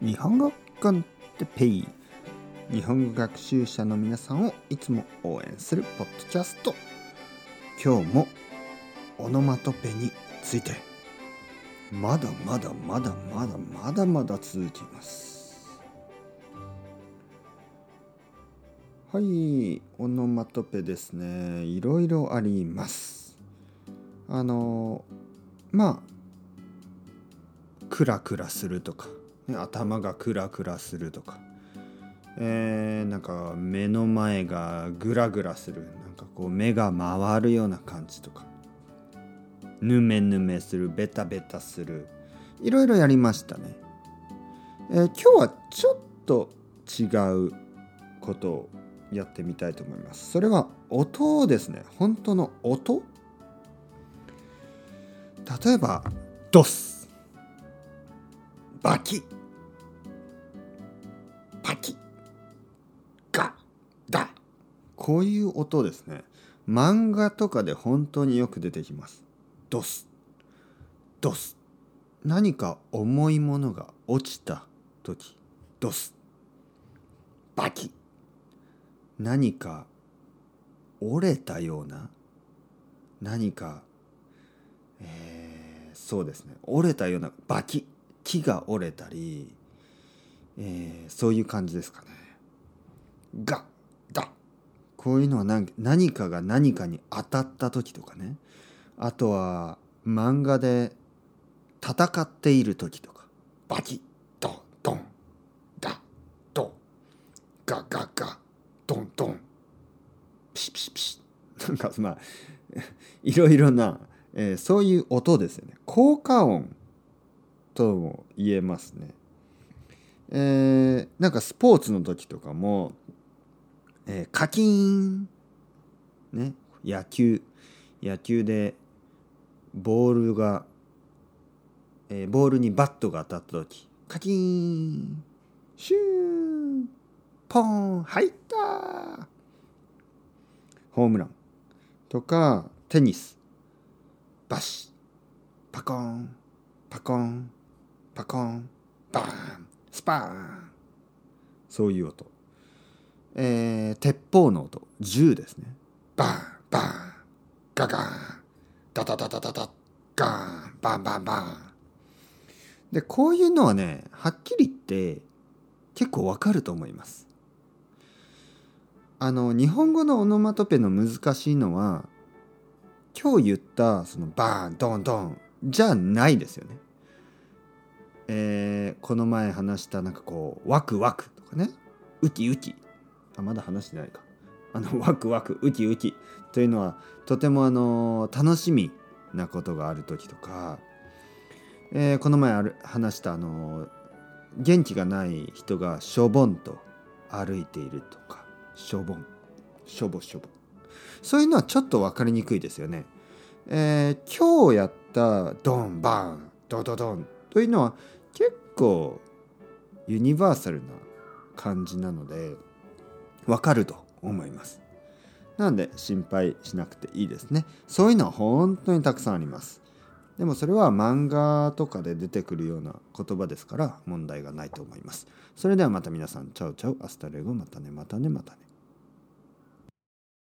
日本語コンテペイ日本語学習者の皆さんをいつも応援するポッドキャスト。今日もオノマトペについて。まだまだまだまだまだまだ続きます。はいオノマトペですね。いろいろあります。あのまあクラクラするとか、ね、頭がクラクラするとか、えー、なんか目の前がグラグラする。なんかこう目が回るような感じとか。ぬめぬめする。ベタベタする。いろいろやりましたね、えー、今日はちょっと違うことをやってみたいと思います。それは音ですね。本当の音。例えばドス。バキ。パこういう音ですね。漫画とかで本当によく出てきます。ドス。ドス。何か重いものが落ちた時。ドス。バキ。何か折れたような。何か、えー、そうですね。折れたようなバキ。木が折れたり、えー、そういう感じですかね。が、こういうのは何何かが何かに当たった時とかね。あとは漫画で戦っている時とか。バキッ、ドドン、ダ、ド、ガガガ、ドンドン、ピシピシピシ。なんかまあ、いろいろな、えー、そういう音ですよね。効果音とも言えますね。えー、なんかスポーツの時とかも、えー、カキーン、ね、野球。野球でボールが、えー、ボールにバットが当たった時。カキンシューポン。入った。ホームラン。とかテニス。バシ。パコン。パコン。パコン。バーン。スパーン。そういう音。えー、鉄砲の音銃ですね。バーンバーンガガーンダダダダダダガーンバンバンバン。でこういうのはねはっきり言って結構わかると思います。あの日本語のオノマトペの難しいのは今日言ったそのバーンドンドンじゃないですよね。えー、この前話したなんかこうワクワクとかね。ウキウキあまだ話してないか。あの ワクワクウキウキ。というのはとてもあの楽しみなことがある時とか、えー、この前ある話したあの元気がない人がしょぼんと歩いているとか。しょぼん。しょぼしょぼ。そういうのはちょっと分かりにくいですよね。えー、今日やったドンバンドドドンというのは結構ユニバーサルな感じなのでわかると思います。なので心配しなくていいですね。そういうのは本当にたくさんあります。でもそれは漫画とかで出てくるような言葉ですから問題がないと思います。それではまた皆さん、チャウチャウ、アスタレゴ、またね、またね、またね。